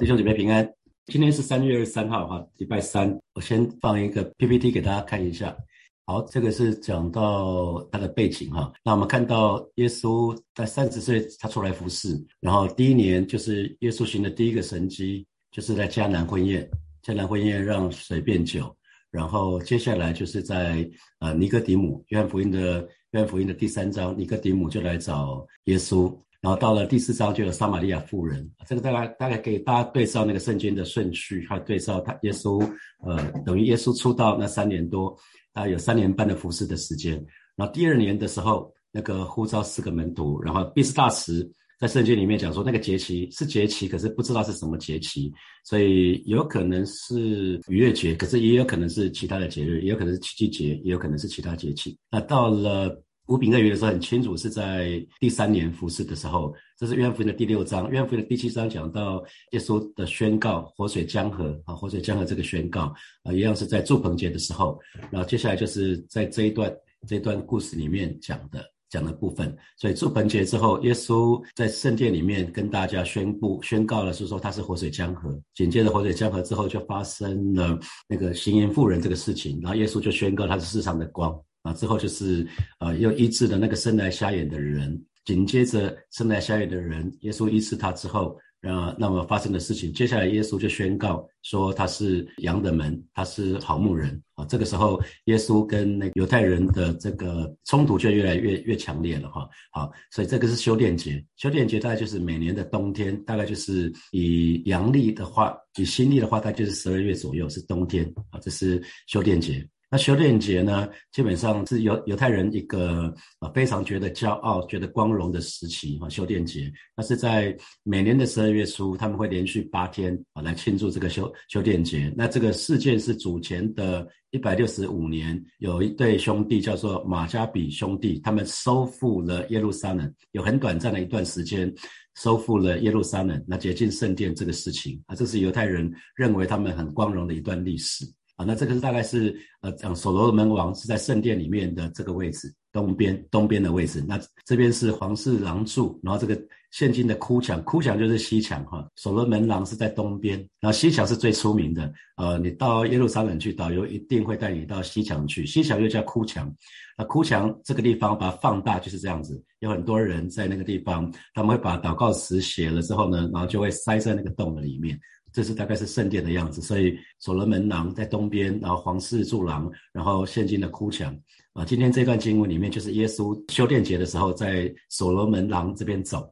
弟兄姐妹平安，今天是三月二十三号哈，礼拜三。我先放一个 PPT 给大家看一下。好，这个是讲到他的背景哈。那我们看到耶稣在三十岁他出来服侍，然后第一年就是耶稣行的第一个神迹，就是在迦南婚宴，迦南婚宴让水变酒。然后接下来就是在呃尼哥底母，约翰福音的约翰福音的第三章，尼哥底母就来找耶稣。然后到了第四章就有撒玛利亚妇人，这个大概大概给大家对照那个圣经的顺序，还有对照他耶稣，呃，等于耶稣出道那三年多，大概有三年半的服侍的时间。然后第二年的时候，那个呼召四个门徒，然后毕斯大池在圣经里面讲说那个节期是节期，可是不知道是什么节期，所以有可能是逾越节，可是也有可能是其他的节日，也有可能是七夕节，也有可能是其他节气。那到了。五饼二鱼的时候很清楚，是在第三年服侍的时候。这是约翰福音的第六章，约翰福音的第七章讲到耶稣的宣告，活水江河啊，活水江河这个宣告啊，一样是在祝棚节的时候。然后接下来就是在这一段这一段故事里面讲的讲的部分。所以祝棚节之后，耶稣在圣殿里面跟大家宣布宣告了，是说他是活水江河。紧接着活水江河之后，就发生了那个行淫妇人这个事情，然后耶稣就宣告他是世上的光。啊，之后就是呃，又医治了那个生来瞎眼的人，紧接着生来瞎眼的人，耶稣医治他之后，啊，那么发生的事情，接下来耶稣就宣告说他是羊的门，他是好牧人啊。这个时候，耶稣跟那犹太人的这个冲突就越来越越强烈了哈。好，所以这个是修炼节，修炼节大概就是每年的冬天，大概就是以阳历的话，以新历的话，大概就是十二月左右是冬天啊，这是修炼节。那修炼节呢，基本上是犹犹太人一个啊非常觉得骄傲、觉得光荣的时期啊。修炼节，那是在每年的十二月初，他们会连续八天啊来庆祝这个修修炼节。那这个事件是主前的一百六十五年，有一对兄弟叫做马加比兄弟，他们收复了耶路撒冷，有很短暂的一段时间收复了耶路撒冷，那接近圣殿这个事情啊，这是犹太人认为他们很光荣的一段历史。啊，那这个是大概是呃，讲所罗门王是在圣殿里面的这个位置，东边东边的位置。那这边是皇室廊柱，然后这个现今的哭墙，哭墙就是西墙哈。所罗门廊是在东边，然后西墙是最出名的。呃，你到耶路撒冷去，导游一定会带你到西墙去。西墙又叫哭墙，那哭墙这个地方把它放大就是这样子，有很多人在那个地方，他们会把祷告词写了之后呢，然后就会塞在那个洞的里面。这是大概是圣殿的样子，所以所罗门廊在东边，然后皇室柱廊，然后现今的哭墙啊。今天这段经文里面，就是耶稣修殿节的时候，在所罗门廊这边走，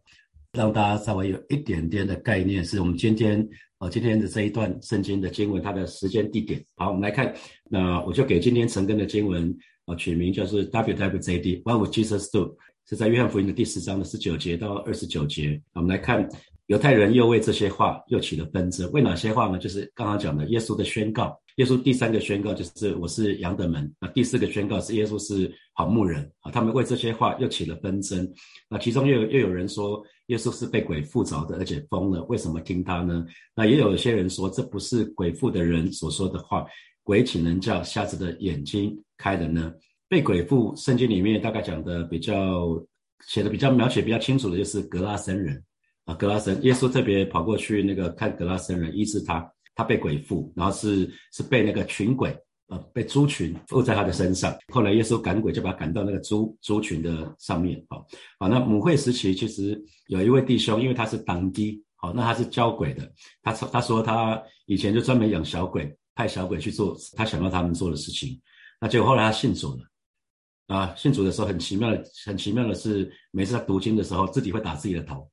让大家稍微有一点点的概念，是我们今天啊今天的这一段圣经的经文它的时间地点。好，我们来看，那我就给今天晨更的经文啊取名就是 WWJD，What would Jesus do？是在约翰福音的第十章的十九节到二十九节。我们来看。犹太人又为这些话又起了纷争，为哪些话呢？就是刚刚讲的耶稣的宣告。耶稣第三个宣告就是我是羊的门。那第四个宣告是耶稣是好牧人啊。他们为这些话又起了纷争。那其中又又有人说耶稣是被鬼附着的，而且疯了，为什么听他呢？那也有一些人说这不是鬼附的人所说的话，鬼岂能叫瞎子的眼睛开的呢？被鬼附，圣经里面大概讲的比较写的比较描写比较清楚的就是格拉森人。啊，格拉森，耶稣特别跑过去那个看格拉森人医治他，他被鬼附，然后是是被那个群鬼，呃，被猪群附在他的身上。后来耶稣赶鬼，就把他赶到那个猪猪群的上面。好，好，那母会时期其实有一位弟兄，因为他是当地，好，那他是教鬼的，他他说他以前就专门养小鬼，派小鬼去做他想要他们做的事情。那结果后来他信主了，啊，信主的时候很奇妙的，很奇妙的是，每次他读经的时候，自己会打自己的头。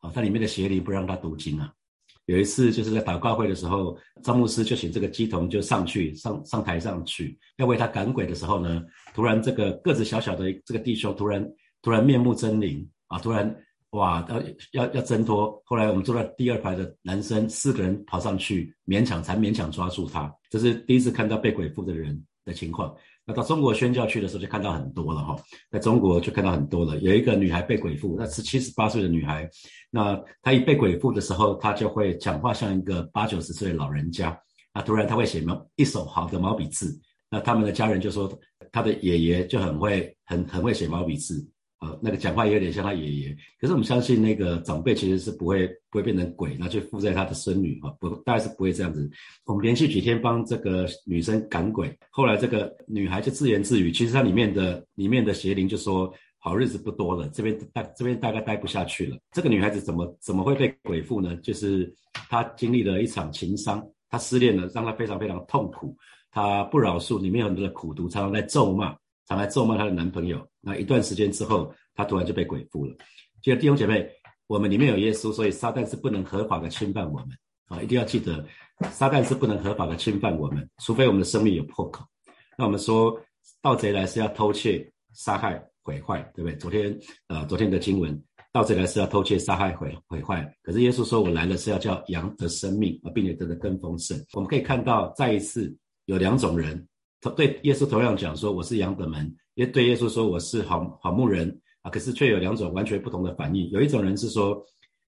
啊，它里面的邪灵不让他读经啊。有一次就是在祷告会的时候，张牧师就请这个鸡童就上去上上台上去，要为他赶鬼的时候呢，突然这个个子小小的这个弟兄突然突然面目狰狞啊，突然哇要要要挣脱。后来我们坐在第二排的男生四个人跑上去，勉强才勉强抓住他。这是第一次看到被鬼附的人的情况。那到中国宣教去的时候，就看到很多了哈，在中国就看到很多了。有一个女孩被鬼附，那是七十八岁的女孩，那她一被鬼附的时候，她就会讲话像一个八九十岁的老人家。那突然她会写毛一手好的毛笔字，那他们的家人就说，她的爷爷就很会很很会写毛笔字。呃，那个讲话有点像他爷爷，可是我们相信那个长辈其实是不会不会变成鬼，然后去附在他的孙女啊，不大概是不会这样子。我们连续几天帮这个女生赶鬼，后来这个女孩就自言自语，其实她里面的里面的邪灵就说好日子不多了，这边大这边大概待不下去了。这个女孩子怎么怎么会被鬼附呢？就是她经历了一场情伤，她失恋了，让她非常非常痛苦，她不饶恕，里面有很多的苦毒，常常在咒骂。常来咒骂她的男朋友，那一段时间之后，她突然就被鬼附了。记得弟兄姐妹，我们里面有耶稣，所以撒旦是不能合法的侵犯我们啊！一定要记得，撒旦是不能合法的侵犯我们，除非我们的生命有破口。那我们说盗贼来是要偷窃、杀害、毁坏，对不对？昨天呃，昨天的经文，盗贼来是要偷窃、杀害、毁毁坏。可是耶稣说我来了是要叫羊得生命啊，并且得的更丰盛。我们可以看到，再一次有两种人。对耶稣同样讲说我是羊的门，也对耶稣说我是好好牧人啊。可是却有两种完全不同的反应。有一种人是说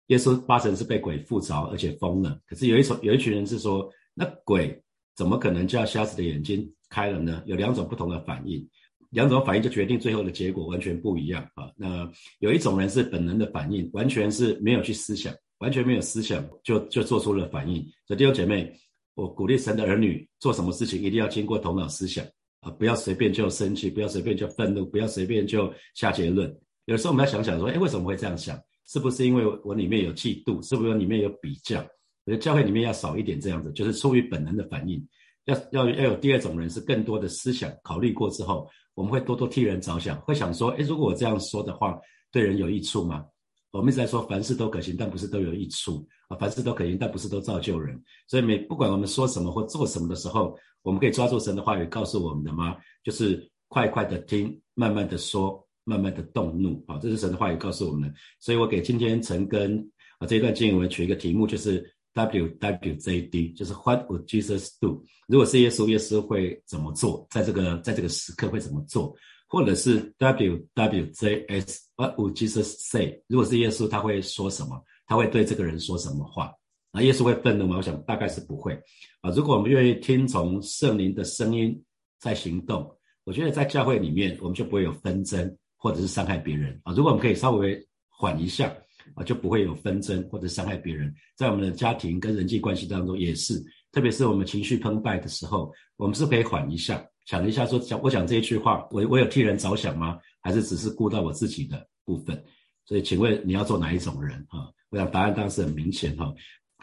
耶稣八成是被鬼附着，而且疯了。可是有一种有一群人是说那鬼怎么可能叫瞎子的眼睛开了呢？有两种不同的反应，两种反应就决定最后的结果完全不一样啊。那有一种人是本能的反应，完全是没有去思想，完全没有思想就就做出了反应。所以弟兄姐妹。我鼓励神的儿女做什么事情，一定要经过头脑思想啊，不要随便就生气，不要随便就愤怒，不要随便就下结论。有时候我们要想想说，哎，为什么会这样想？是不是因为我里面有嫉妒？是不是里面有比较？我觉得教会里面要少一点这样子，就是出于本能的反应。要要要有第二种人，是更多的思想考虑过之后，我们会多多替人着想，会想说，哎，如果我这样说的话，对人有益处吗？我们一直在说凡事都可行，但不是都有益处啊。凡事都可行，但不是都造就人。所以每不管我们说什么或做什么的时候，我们可以抓住神的话语告诉我们的吗？就是快快的听，慢慢的说，慢慢的动怒啊。这是神的话语告诉我们的。所以我给今天陈根啊这一段经文取一个题目，就是 W W J D，就是 What would Jesus do？如果是耶稣，耶稣会怎么做？在这个在这个时刻会怎么做？或者是 W W J S，What would Jesus say？如果是耶稣，他会说什么？他会对这个人说什么话？啊，耶稣会愤怒吗？我想大概是不会。啊，如果我们愿意听从圣灵的声音在行动，我觉得在教会里面我们就不会有纷争或者是伤害别人。啊，如果我们可以稍微缓一下，啊，就不会有纷争或者伤害别人。在我们的家庭跟人际关系当中也是，特别是我们情绪澎湃的时候，我们是可以缓一下。想了一下，说讲我讲这一句话，我我有替人着想吗？还是只是顾到我自己的部分？所以，请问你要做哪一种人啊？我想答案当时很明显哈。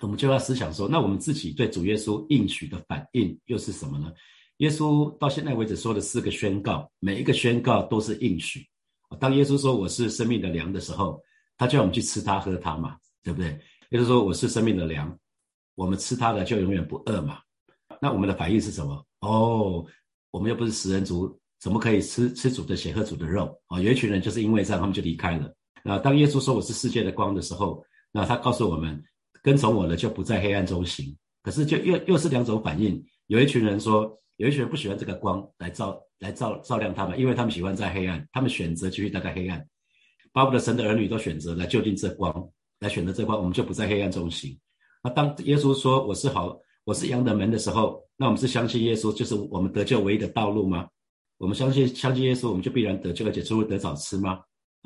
我们就要思想说，那我们自己对主耶稣应许的反应又是什么呢？耶稣到现在为止说的四个宣告，每一个宣告都是应许。当耶稣说我是生命的粮的时候，他叫我们去吃它喝它嘛，对不对？耶稣说我是生命的粮，我们吃它的就永远不饿嘛。那我们的反应是什么？哦。我们又不是食人族，怎么可以吃吃主的血喝主的肉啊？有一群人就是因为这样，他们就离开了。那当耶稣说我是世界的光的时候，那他告诉我们，跟从我的就不在黑暗中行。可是就又又是两种反应。有一群人说，有一群人不喜欢这个光来照来照照亮他们，因为他们喜欢在黑暗，他们选择继续待在黑暗。巴不得神的儿女都选择来就近这光，来选择这光，我们就不在黑暗中行。那当耶稣说我是好。我是羊的门的时候，那我们是相信耶稣就是我们得救唯一的道路吗？我们相信相信耶稣，我们就必然得救，而且出入得早吃吗？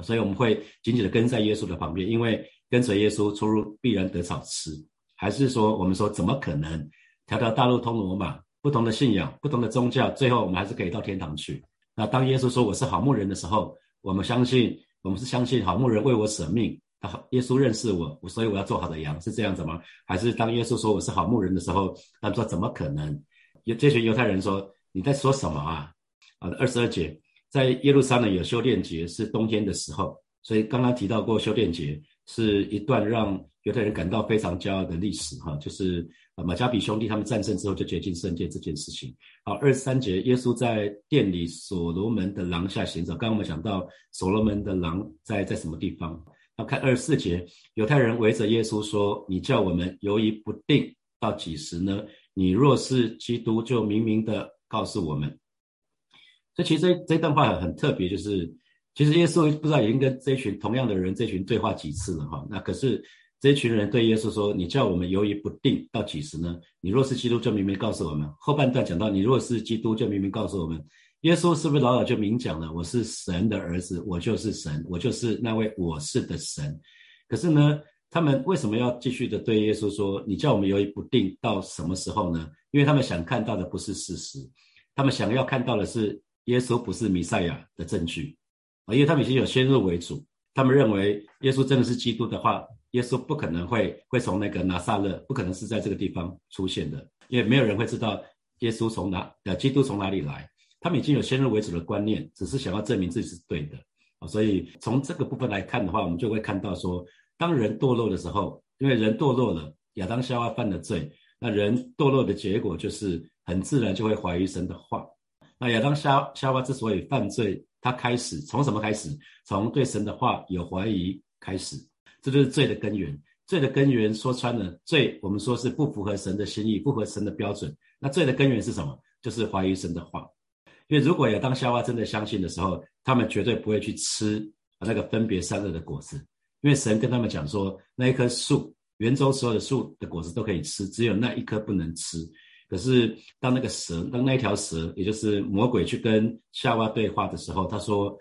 所以我们会紧紧的跟在耶稣的旁边，因为跟随耶稣出入必然得早吃。还是说我们说怎么可能？条条大路通罗马，不同的信仰，不同的宗教，最后我们还是可以到天堂去。那当耶稣说我是好牧人的时候，我们相信我们是相信好牧人为我舍命。耶稣认识我，所以我要做好的羊，是这样子吗？还是当耶稣说我是好牧人的时候，他们说怎么可能？有这群犹太人说你在说什么啊？啊，二十二节，在耶路撒冷有修炼节，是冬天的时候，所以刚刚提到过修炼节是一段让犹太人感到非常骄傲的历史哈，就是马加比兄弟他们战胜之后就接近圣殿这件事情。好，二十三节，耶稣在殿里所罗门的廊下行走。刚刚我们讲到所罗门的廊在在什么地方？要看二十四节，犹太人围着耶稣说：“你叫我们犹疑不定到几时呢？你若是基督，就明明的告诉我们。”这其实这这段话很特别，就是其实耶稣不知道已经跟这群同样的人这群对话几次了哈。那可是这群人对耶稣说：“你叫我们犹疑不定到几时呢？你若是基督，就明明告诉我们。”后半段讲到：“你若是基督，就明明告诉我们。”耶稣是不是老早就明讲了？我是神的儿子，我就是神，我就是那位我是的神。可是呢，他们为什么要继续的对耶稣说：“你叫我们犹豫不定到什么时候呢？”因为他们想看到的不是事实，他们想要看到的是耶稣不是弥赛亚的证据啊，因为他们已经有先入为主，他们认为耶稣真的是基督的话，耶稣不可能会会从那个拿撒勒，不可能是在这个地方出现的，因为没有人会知道耶稣从哪呃基督从哪里来。他们已经有先入为主的观念，只是想要证明自己是对的啊，所以从这个部分来看的话，我们就会看到说，当人堕落的时候，因为人堕落了，亚当夏娃犯了罪，那人堕落的结果就是很自然就会怀疑神的话。那亚当夏夏娃之所以犯罪，他开始从什么开始？从对神的话有怀疑开始，这就是罪的根源。罪的根源说穿了，罪我们说是不符合神的心意，不合神的标准。那罪的根源是什么？就是怀疑神的话。因为如果有当夏娃真的相信的时候，他们绝对不会去吃那个分别善恶的果子，因为神跟他们讲说，那一棵树，园中所有的树的果子都可以吃，只有那一棵不能吃。可是当那个蛇，当那一条蛇，也就是魔鬼去跟夏娃对话的时候，他说：“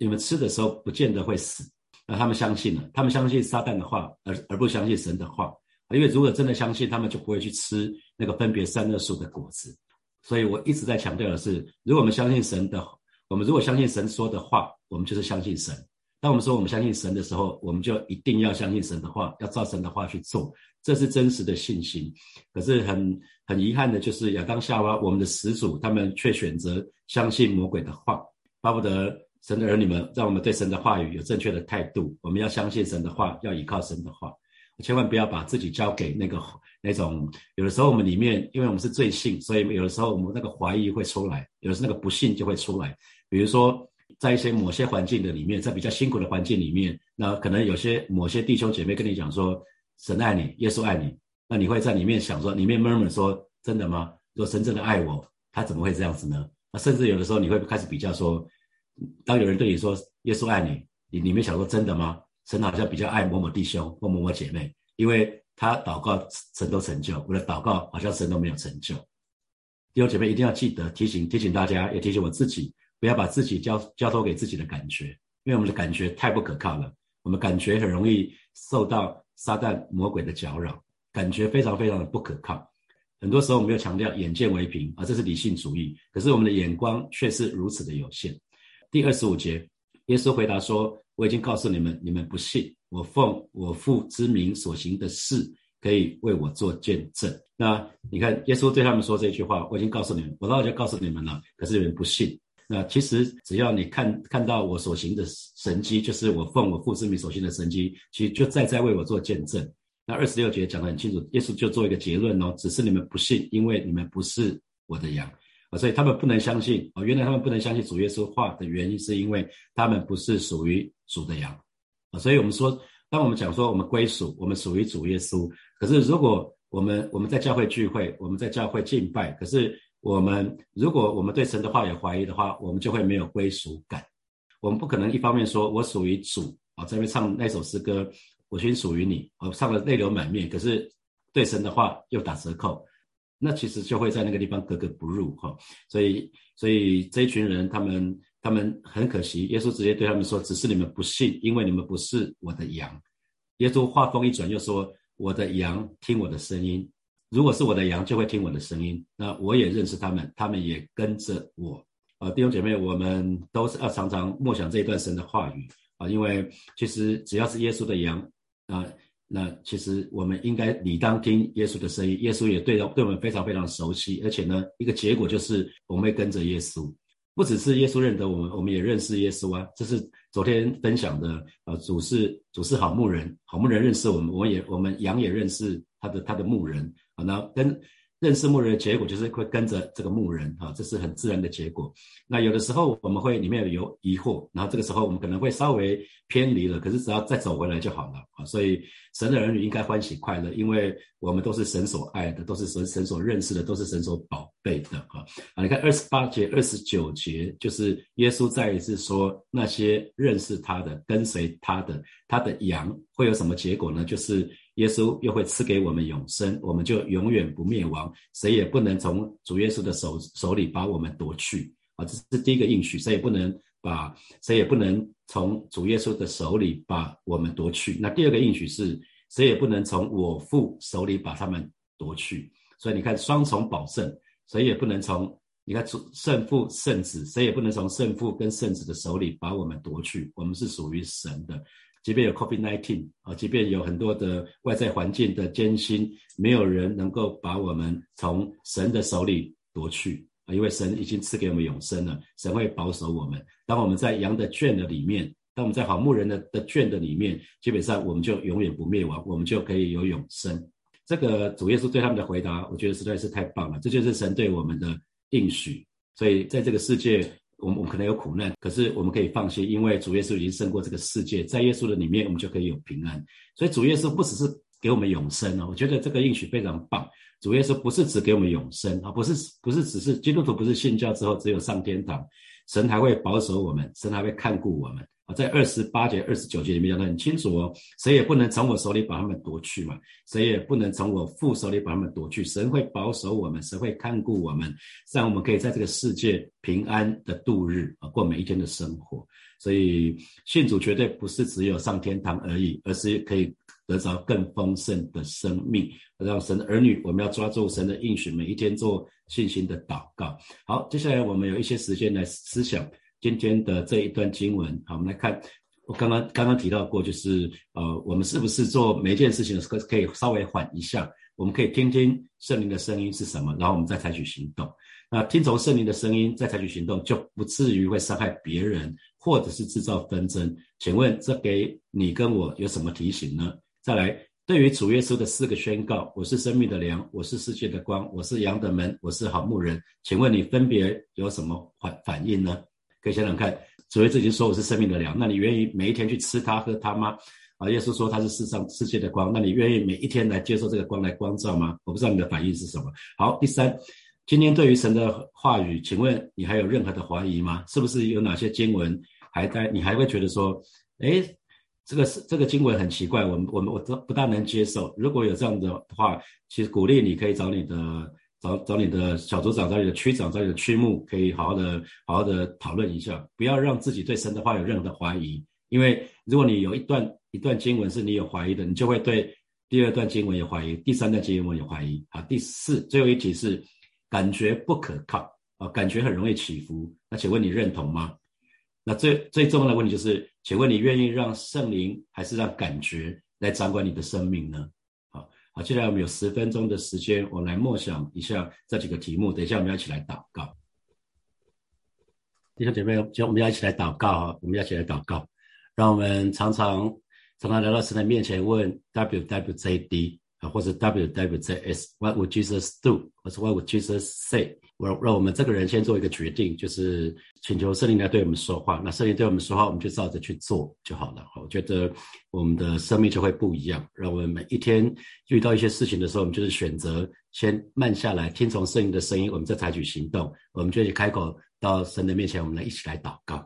你们吃的时候不见得会死。”那他们相信了，他们相信撒旦的话，而而不相信神的话。因为如果真的相信，他们就不会去吃那个分别善恶树的果子。所以我一直在强调的是，如果我们相信神的，我们如果相信神说的话，我们就是相信神。当我们说我们相信神的时候，我们就一定要相信神的话，要照神的话去做，这是真实的信心。可是很很遗憾的就是亚当夏娃，我们的始祖，他们却选择相信魔鬼的话，巴不得神的儿女们让我们对神的话语有正确的态度。我们要相信神的话，要依靠神的话。千万不要把自己交给那个那种，有的时候我们里面，因为我们是罪性，所以有的时候我们那个怀疑会出来，有的是那个不信就会出来。比如说，在一些某些环境的里面，在比较辛苦的环境里面，那可能有些某些弟兄姐妹跟你讲说，神爱你，耶稣爱你，那你会在里面想说，里面 murmur 说，真的吗？若神真的爱我，他怎么会这样子呢？那甚至有的时候你会开始比较说，当有人对你说耶稣爱你，你里面想说真的吗？神好像比较爱某某弟兄或某某姐妹，因为他祷告神都成就，我的祷告好像神都没有成就。弟兄姐妹一定要记得提醒提醒大家，也提醒我自己，不要把自己交交托给自己的感觉，因为我们的感觉太不可靠了。我们感觉很容易受到撒旦魔鬼的搅扰，感觉非常非常的不可靠。很多时候我们要强调眼见为凭啊，这是理性主义，可是我们的眼光却是如此的有限。第二十五节，耶稣回答说。我已经告诉你们，你们不信。我奉我父之名所行的事，可以为我做见证。那你看，耶稣对他们说这句话，我已经告诉你们，我早就告诉你们了。可是你们不信。那其实只要你看看到我所行的神迹，就是我奉我父之名所行的神迹，其实就在在为我做见证。那二十六节讲得很清楚，耶稣就做一个结论哦，只是你们不信，因为你们不是我的羊。所以他们不能相信哦，原来他们不能相信主耶稣话的原因，是因为他们不是属于主的羊啊。所以我们说，当我们讲说我们归属，我们属于主耶稣，可是如果我们我们在教会聚会，我们在教会敬拜，可是我们如果我们对神的话有怀疑的话，我们就会没有归属感。我们不可能一方面说我属于主啊，在那边唱那首诗歌，我心属于你，我唱的泪流满面，可是对神的话又打折扣。那其实就会在那个地方格格不入哈，所以所以这一群人他们他们很可惜，耶稣直接对他们说：“只是你们不信，因为你们不是我的羊。”耶稣话锋一转又说：“我的羊听我的声音，如果是我的羊，就会听我的声音。那我也认识他们，他们也跟着我。”啊，弟兄姐妹，我们都是要常常默想这一段神的话语啊，因为其实只要是耶稣的羊啊。那其实我们应该理当听耶稣的声音，耶稣也对对我们非常非常熟悉，而且呢，一个结果就是我们会跟着耶稣，不只是耶稣认得我们，我们也认识耶稣啊。这是昨天分享的，呃，主是主是好牧人，好牧人认识我们，我们也我们羊也认识他的他的牧人啊，那跟。认识牧人的结果就是会跟着这个牧人啊，这是很自然的结果。那有的时候我们会里面有疑惑，然后这个时候我们可能会稍微偏离了，可是只要再走回来就好了啊。所以神的儿女应该欢喜快乐，因为我们都是神所爱的，都是神神所认识的，都是神所保贝的啊。啊，你看二十八节、二十九节，就是耶稣再一次说，那些认识他的、跟随他的、他的羊会有什么结果呢？就是。耶稣又会赐给我们永生，我们就永远不灭亡，谁也不能从主耶稣的手手里把我们夺去啊，这是第一个应许，谁也不能把谁也不能从主耶稣的手里把我们夺去。那第二个应许是，谁也不能从我父手里把他们夺去。所以你看，双重保证，谁也不能从你看主圣父圣子，谁也不能从圣父跟圣子的手里把我们夺去。我们是属于神的。即便有 COVID-19 啊，即便有很多的外在环境的艰辛，没有人能够把我们从神的手里夺去啊，因为神已经赐给我们永生了，神会保守我们。当我们在羊的圈的里面，当我们在好牧人的的圈的里面，基本上我们就永远不灭亡，我们就可以有永生。这个主耶稣对他们的回答，我觉得实在是太棒了，这就是神对我们的应许。所以在这个世界。我们我们可能有苦难，可是我们可以放心，因为主耶稣已经胜过这个世界，在耶稣的里面，我们就可以有平安。所以主耶稣不只是给我们永生哦，我觉得这个应许非常棒。主耶稣不是只给我们永生啊，不是不是只是基督徒不是信教之后只有上天堂，神还会保守我们，神还会看顾我们。啊，在二十八节、二十九节里面讲得很清楚哦，谁也不能从我手里把他们夺去嘛，谁也不能从我父手里把他们夺去。神会保守我们，神会看顾我们，让我们可以在这个世界平安的度日啊，过每一天的生活。所以信主绝对不是只有上天堂而已，而是可以得着更丰盛的生命。让神的儿女，我们要抓住神的应许，每一天做信心的祷告。好，接下来我们有一些时间来思想。今天的这一段经文，好，我们来看。我刚刚刚刚提到过，就是呃，我们是不是做每一件事情的时候可以稍微缓一下？我们可以听听圣灵的声音是什么，然后我们再采取行动。那听从圣灵的声音再采取行动，就不至于会伤害别人，或者是制造纷争。请问这给你跟我有什么提醒呢？再来，对于主耶稣的四个宣告：我是生命的粮，我是世界的光，我是羊的门，我是好牧人。请问你分别有什么反反应呢？可以想想看，主耶稣已经说我是生命的粮，那你愿意每一天去吃它喝它吗？啊，耶稣说他是世上世界的光，那你愿意每一天来接受这个光来光照吗？我不知道你的反应是什么。好，第三，今天对于神的话语，请问你还有任何的怀疑吗？是不是有哪些经文还在你还会觉得说，哎，这个是这个经文很奇怪，我们我们我都不大能接受。如果有这样的话，其实鼓励你可以找你的。找找你的小组长，找你的区长，找你的区牧，可以好好的、好好的讨论一下，不要让自己对神的话有任何的怀疑。因为如果你有一段一段经文是你有怀疑的，你就会对第二段经文有怀疑，第三段经文有怀疑。啊，第四最后一题是感觉不可靠啊，感觉很容易起伏。那请问你认同吗？那最最重要的问题就是，请问你愿意让圣灵还是让感觉来掌管你的生命呢？好，接下来我们有十分钟的时间，我来默想一下这几个题目。等一下我们要一起来祷告。弟兄姐妹，就我们要一起来祷告啊，我们要一起来祷告，让我们常常常常来到神的面前，问 W W J D 啊，或者 W W J S，What would Jesus do？或者 What would Jesus say？让让我们这个人先做一个决定，就是请求圣灵来对我们说话。那圣灵对我们说话，我们就照着去做就好了。我觉得我们的生命就会不一样。让我们每一天遇到一些事情的时候，我们就是选择先慢下来，听从圣灵的声音，我们再采取行动。我们就去开口到神的面前，我们来一起来祷告，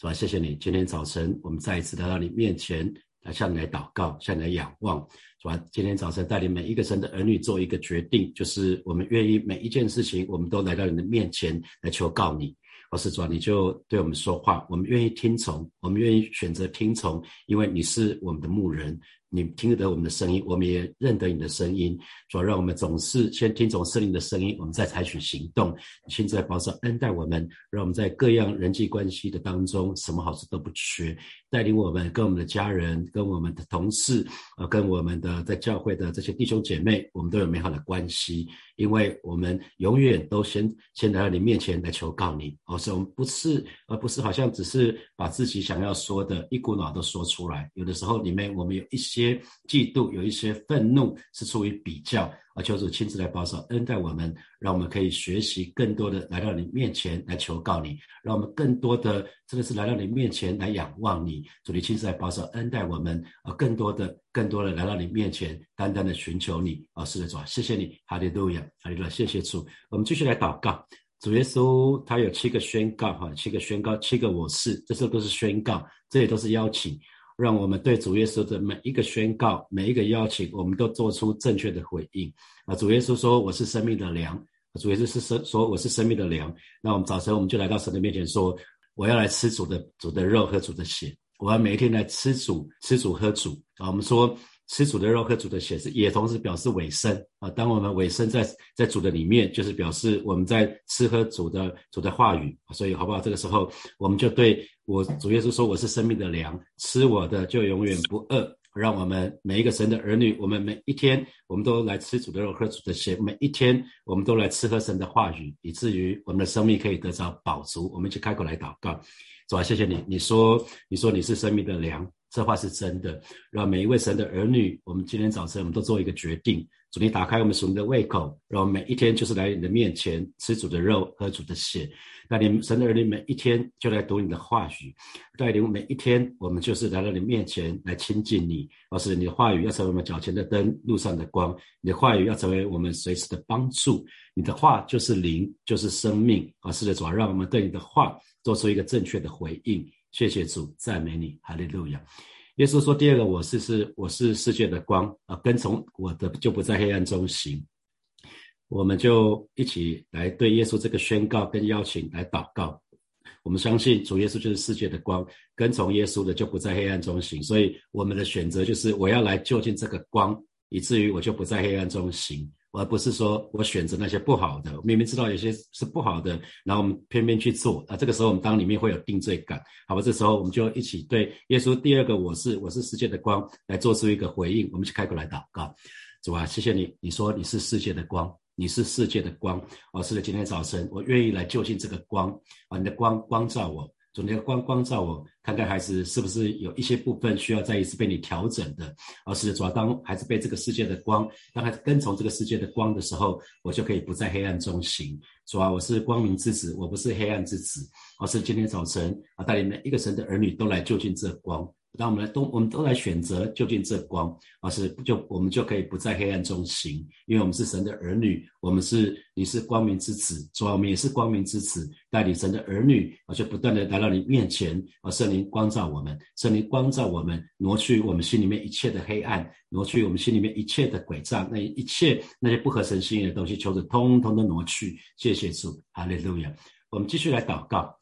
是吧？谢谢你，今天早晨我们再一次来到你面前，来向你来祷告，向你来仰望。是吧？今天早晨带领每一个神的儿女做一个决定，就是我们愿意每一件事情，我们都来到你的面前来求告你。我是主，你就对我们说话，我们愿意听从，我们愿意选择听从，因为你是我们的牧人。你听得我们的声音，我们也认得你的声音。主让我们总是先听从圣灵的声音，我们再采取行动。现在保守恩待我们，让我们在各样人际关系的当中，什么好事都不缺。带领我们跟我们的家人、跟我们的同事，呃，跟我们的在教会的这些弟兄姐妹，我们都有美好的关系。因为我们永远都先先来到你面前来求告你，而是我们不是，而不是好像只是把自己想要说的一股脑都说出来。有的时候里面我们有一些些嫉妒，有一些愤怒，是出于比较。而，求主亲自来保守恩待我们，让我们可以学习更多的来到你面前来求告你，让我们更多的真的是来到你面前来仰望你。主你亲自来保守恩待我们，啊，更多的更多的来到你面前，单单的寻求你。啊，是的主，谢谢你，哈利路亚，哈利路亚，谢谢主。我们继续来祷告。主耶稣他有七个宣告，哈，七个宣告，七个我是，这些都是宣告，这也都是邀请。让我们对主耶稣的每一个宣告、每一个邀请，我们都做出正确的回应。啊，主耶稣说：“我是生命的粮，主耶稣是生说我是生命的粮。那我们早晨我们就来到神的面前说，我要来吃主的主的肉和主的血，我要每一天来吃主吃主喝主啊。我们说。吃主的肉和主的血是也同时表示尾声啊。当我们尾声在在主的里面，就是表示我们在吃喝主的主的话语。所以好不好？这个时候我们就对我主耶稣说：“我是生命的粮，吃我的就永远不饿。”让我们每一个神的儿女，我们每一天我们都来吃主的肉喝主的血，每一天我们都来吃喝神的话语，以至于我们的生命可以得着饱足。我们就开口来祷告，主啊，谢谢你，你说你说你是生命的粮。这话是真的，让每一位神的儿女，我们今天早晨我们都做一个决定：主，你打开我们属灵的胃口，让我们每一天就是来你的面前吃主的肉，喝主的血。那你神的儿女每一天就来读你的话语，带领每一天我们就是来到你面前来亲近你。而是你的话语要成为我们脚前的灯，路上的光；你的话语要成为我们随时的帮助。你的话就是灵，就是生命。啊，是的，主，让我们对你的话做出一个正确的回应。谢谢主，赞美你，哈利路亚。耶稣说：“第二个，我是是我是世界的光啊，跟从我的就不在黑暗中行。”我们就一起来对耶稣这个宣告跟邀请来祷告。我们相信主耶稣就是世界的光，跟从耶稣的就不在黑暗中行。所以我们的选择就是我要来就近这个光，以至于我就不在黑暗中行。而不是说我选择那些不好的，明明知道有些是不好的，然后我们偏偏去做啊。这个时候我们当里面会有定罪感，好吧？这时候我们就一起对耶稣第二个我是我是世界的光来做出一个回应。我们去开口来祷告，主啊，谢谢你，你说你是世界的光，你是世界的光。哦，是的，今天早晨我愿意来就近这个光啊，你的光光照我。那个光光照我，看看孩子是不是有一些部分需要再一次被你调整的。而是主要当孩子被这个世界的光，当孩子跟从这个世界的光的时候，我就可以不在黑暗中行。主啊，我是光明之子，我不是黑暗之子。而是今天早晨啊，带领每一个神的儿女都来就近这光。让我们来都，我们都来选择就近这光，而是就我们就可以不在黑暗中行，因为我们是神的儿女，我们是你是光明之子，主啊，我们也是光明之子，带领神的儿女，而就不断的来到你面前，啊，圣灵光照我们，圣灵光照我们，挪去我们心里面一切的黑暗，挪去我们心里面一切的诡诈，那一切那些不合神心意的东西，求着通通的挪去，谢谢主，哈利路亚。我们继续来祷告，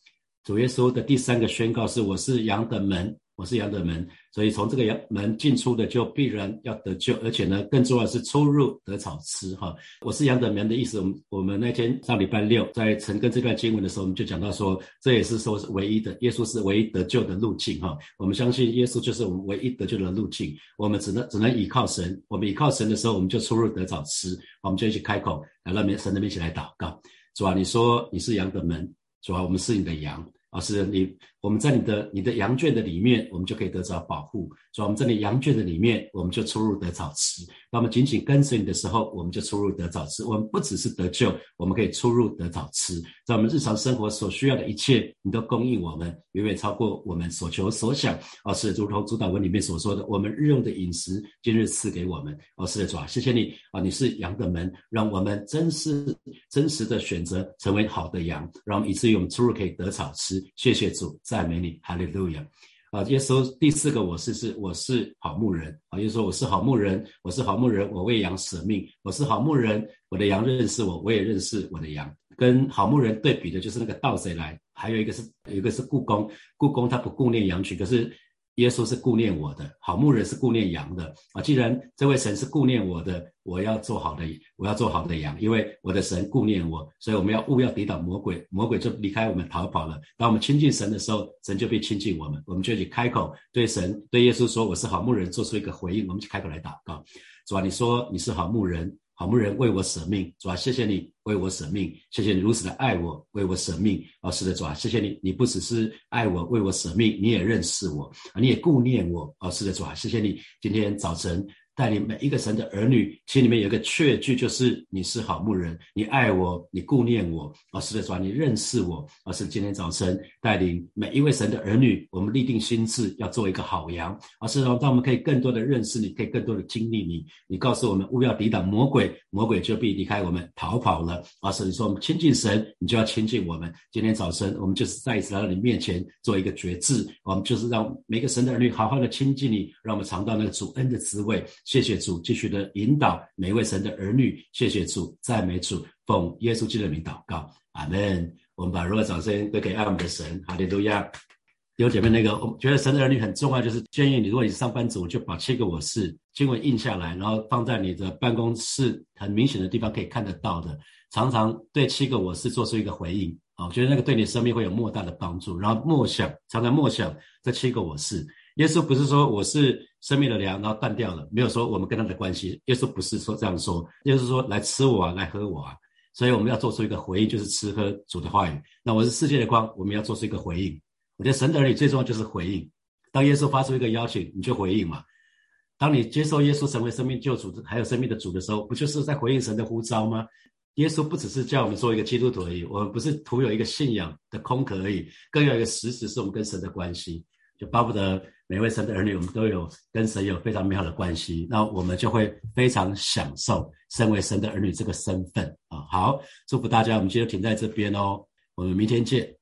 主耶稣的第三个宣告是：我是羊的门。我是羊的门，所以从这个羊门进出的就必然要得救，而且呢，更重要是出入得草吃哈。我是羊的门的意思，我们我们那天上礼拜六在陈根这段经文的时候，我们就讲到说，这也是说是唯一的，耶稣是唯一得救的路径哈。我们相信耶稣就是我们唯一得救的路径，我们只能只能依靠神，我们依靠神的时候，我们就出入得草吃，我们就一起开口来到面神的一起来祷告，主啊，你说你是羊的门，主啊，我们是你的羊。啊，是你，我们在你的你的羊圈的里面，我们就可以得到保护。所以，我们在你羊圈的里面，我们就出入得草吃。那么，紧紧跟随你的时候，我们就出入得草吃。我们不只是得救，我们可以出入得草吃。在我们日常生活所需要的一切，你都供应我们，远远超过我们所求所想。哦，是如同主导文里面所说的，我们日用的饮食，今日赐给我们。哦，是的，主啊，谢谢你啊，你是羊的门，让我们真实真实的选择成为好的羊，让我们以至于我们出入可以得草吃。谢谢主，赞美你，哈利路亚。啊，耶稣第四个我是是我是好牧人啊，耶稣说我是好牧人，我是好牧人，我为羊舍命，我是好牧人，我的羊认识我，我也认识我的羊。跟好牧人对比的就是那个盗贼来，还有一个是有一个是故宫，故宫他不顾念羊群，可是。耶稣是顾念我的，好牧人是顾念羊的啊！既然这位神是顾念我的，我要做好的，我要做好的羊，因为我的神顾念我，所以我们要勿要抵挡魔鬼，魔鬼就离开我们逃跑了。当我们亲近神的时候，神就被亲近我们，我们就去开口对神、对耶稣说：“我是好牧人”，做出一个回应。我们就开口来祷告，主啊，你说你是好牧人。好牧人为我舍命，主啊，谢谢你为我舍命，谢谢你如此的爱我，为我舍命。哦，是的，主啊，谢谢你，你不只是爱我，为我舍命，你也认识我啊，你也顾念我。哦，是的，主啊，谢谢你，今天早晨。带领每一个神的儿女，心里面有个确据，就是你是好牧人，你爱我，你顾念我，啊，是的，主啊，你认识我，而是今天早晨带领每一位神的儿女，我们立定心志要做一个好羊，而是让我们可以更多的认识你，可以更多的经历你。你告诉我们，勿要抵挡魔鬼，魔鬼就必离开我们逃跑了。而是你说我们亲近神，你就要亲近我们。今天早晨，我们就是再一次来到你面前做一个决志，我们就是让每个神的儿女好好的亲近你，让我们尝到那个主恩的滋味。谢谢主，继续的引导每一位神的儿女。谢谢主，赞美主，奉耶稣基督的名祷告，阿门。我们把热烈掌声归给爱我们的神，哈利路亚。有姐妹，那个我觉得神的儿女很重要，就是建议你，如果你是上班族，就把七个我是经文印下来，然后放在你的办公室很明显的地方可以看得到的，常常对七个我是做出一个回应啊，我觉得那个对你生命会有莫大的帮助。然后默想，常常默想这七个我是。耶稣不是说我是生命的粮，然后断掉了，没有说我们跟他的关系。耶稣不是说这样说，耶稣说来吃我啊，来喝我啊。所以我们要做出一个回应，就是吃喝主的话语。那我是世界的光，我们要做出一个回应。我觉得神的儿女最重要就是回应。当耶稣发出一个邀请，你就回应嘛。当你接受耶稣成为生命救主，还有生命的主的时候，不就是在回应神的呼召吗？耶稣不只是叫我们做一个基督徒而已，我们不是徒有一个信仰的空壳而已，更有一个实质是我们跟神的关系。就巴不得每位神的儿女，我们都有跟神有非常美好的关系，那我们就会非常享受身为神的儿女这个身份啊。好，祝福大家，我们今天停在这边哦，我们明天见。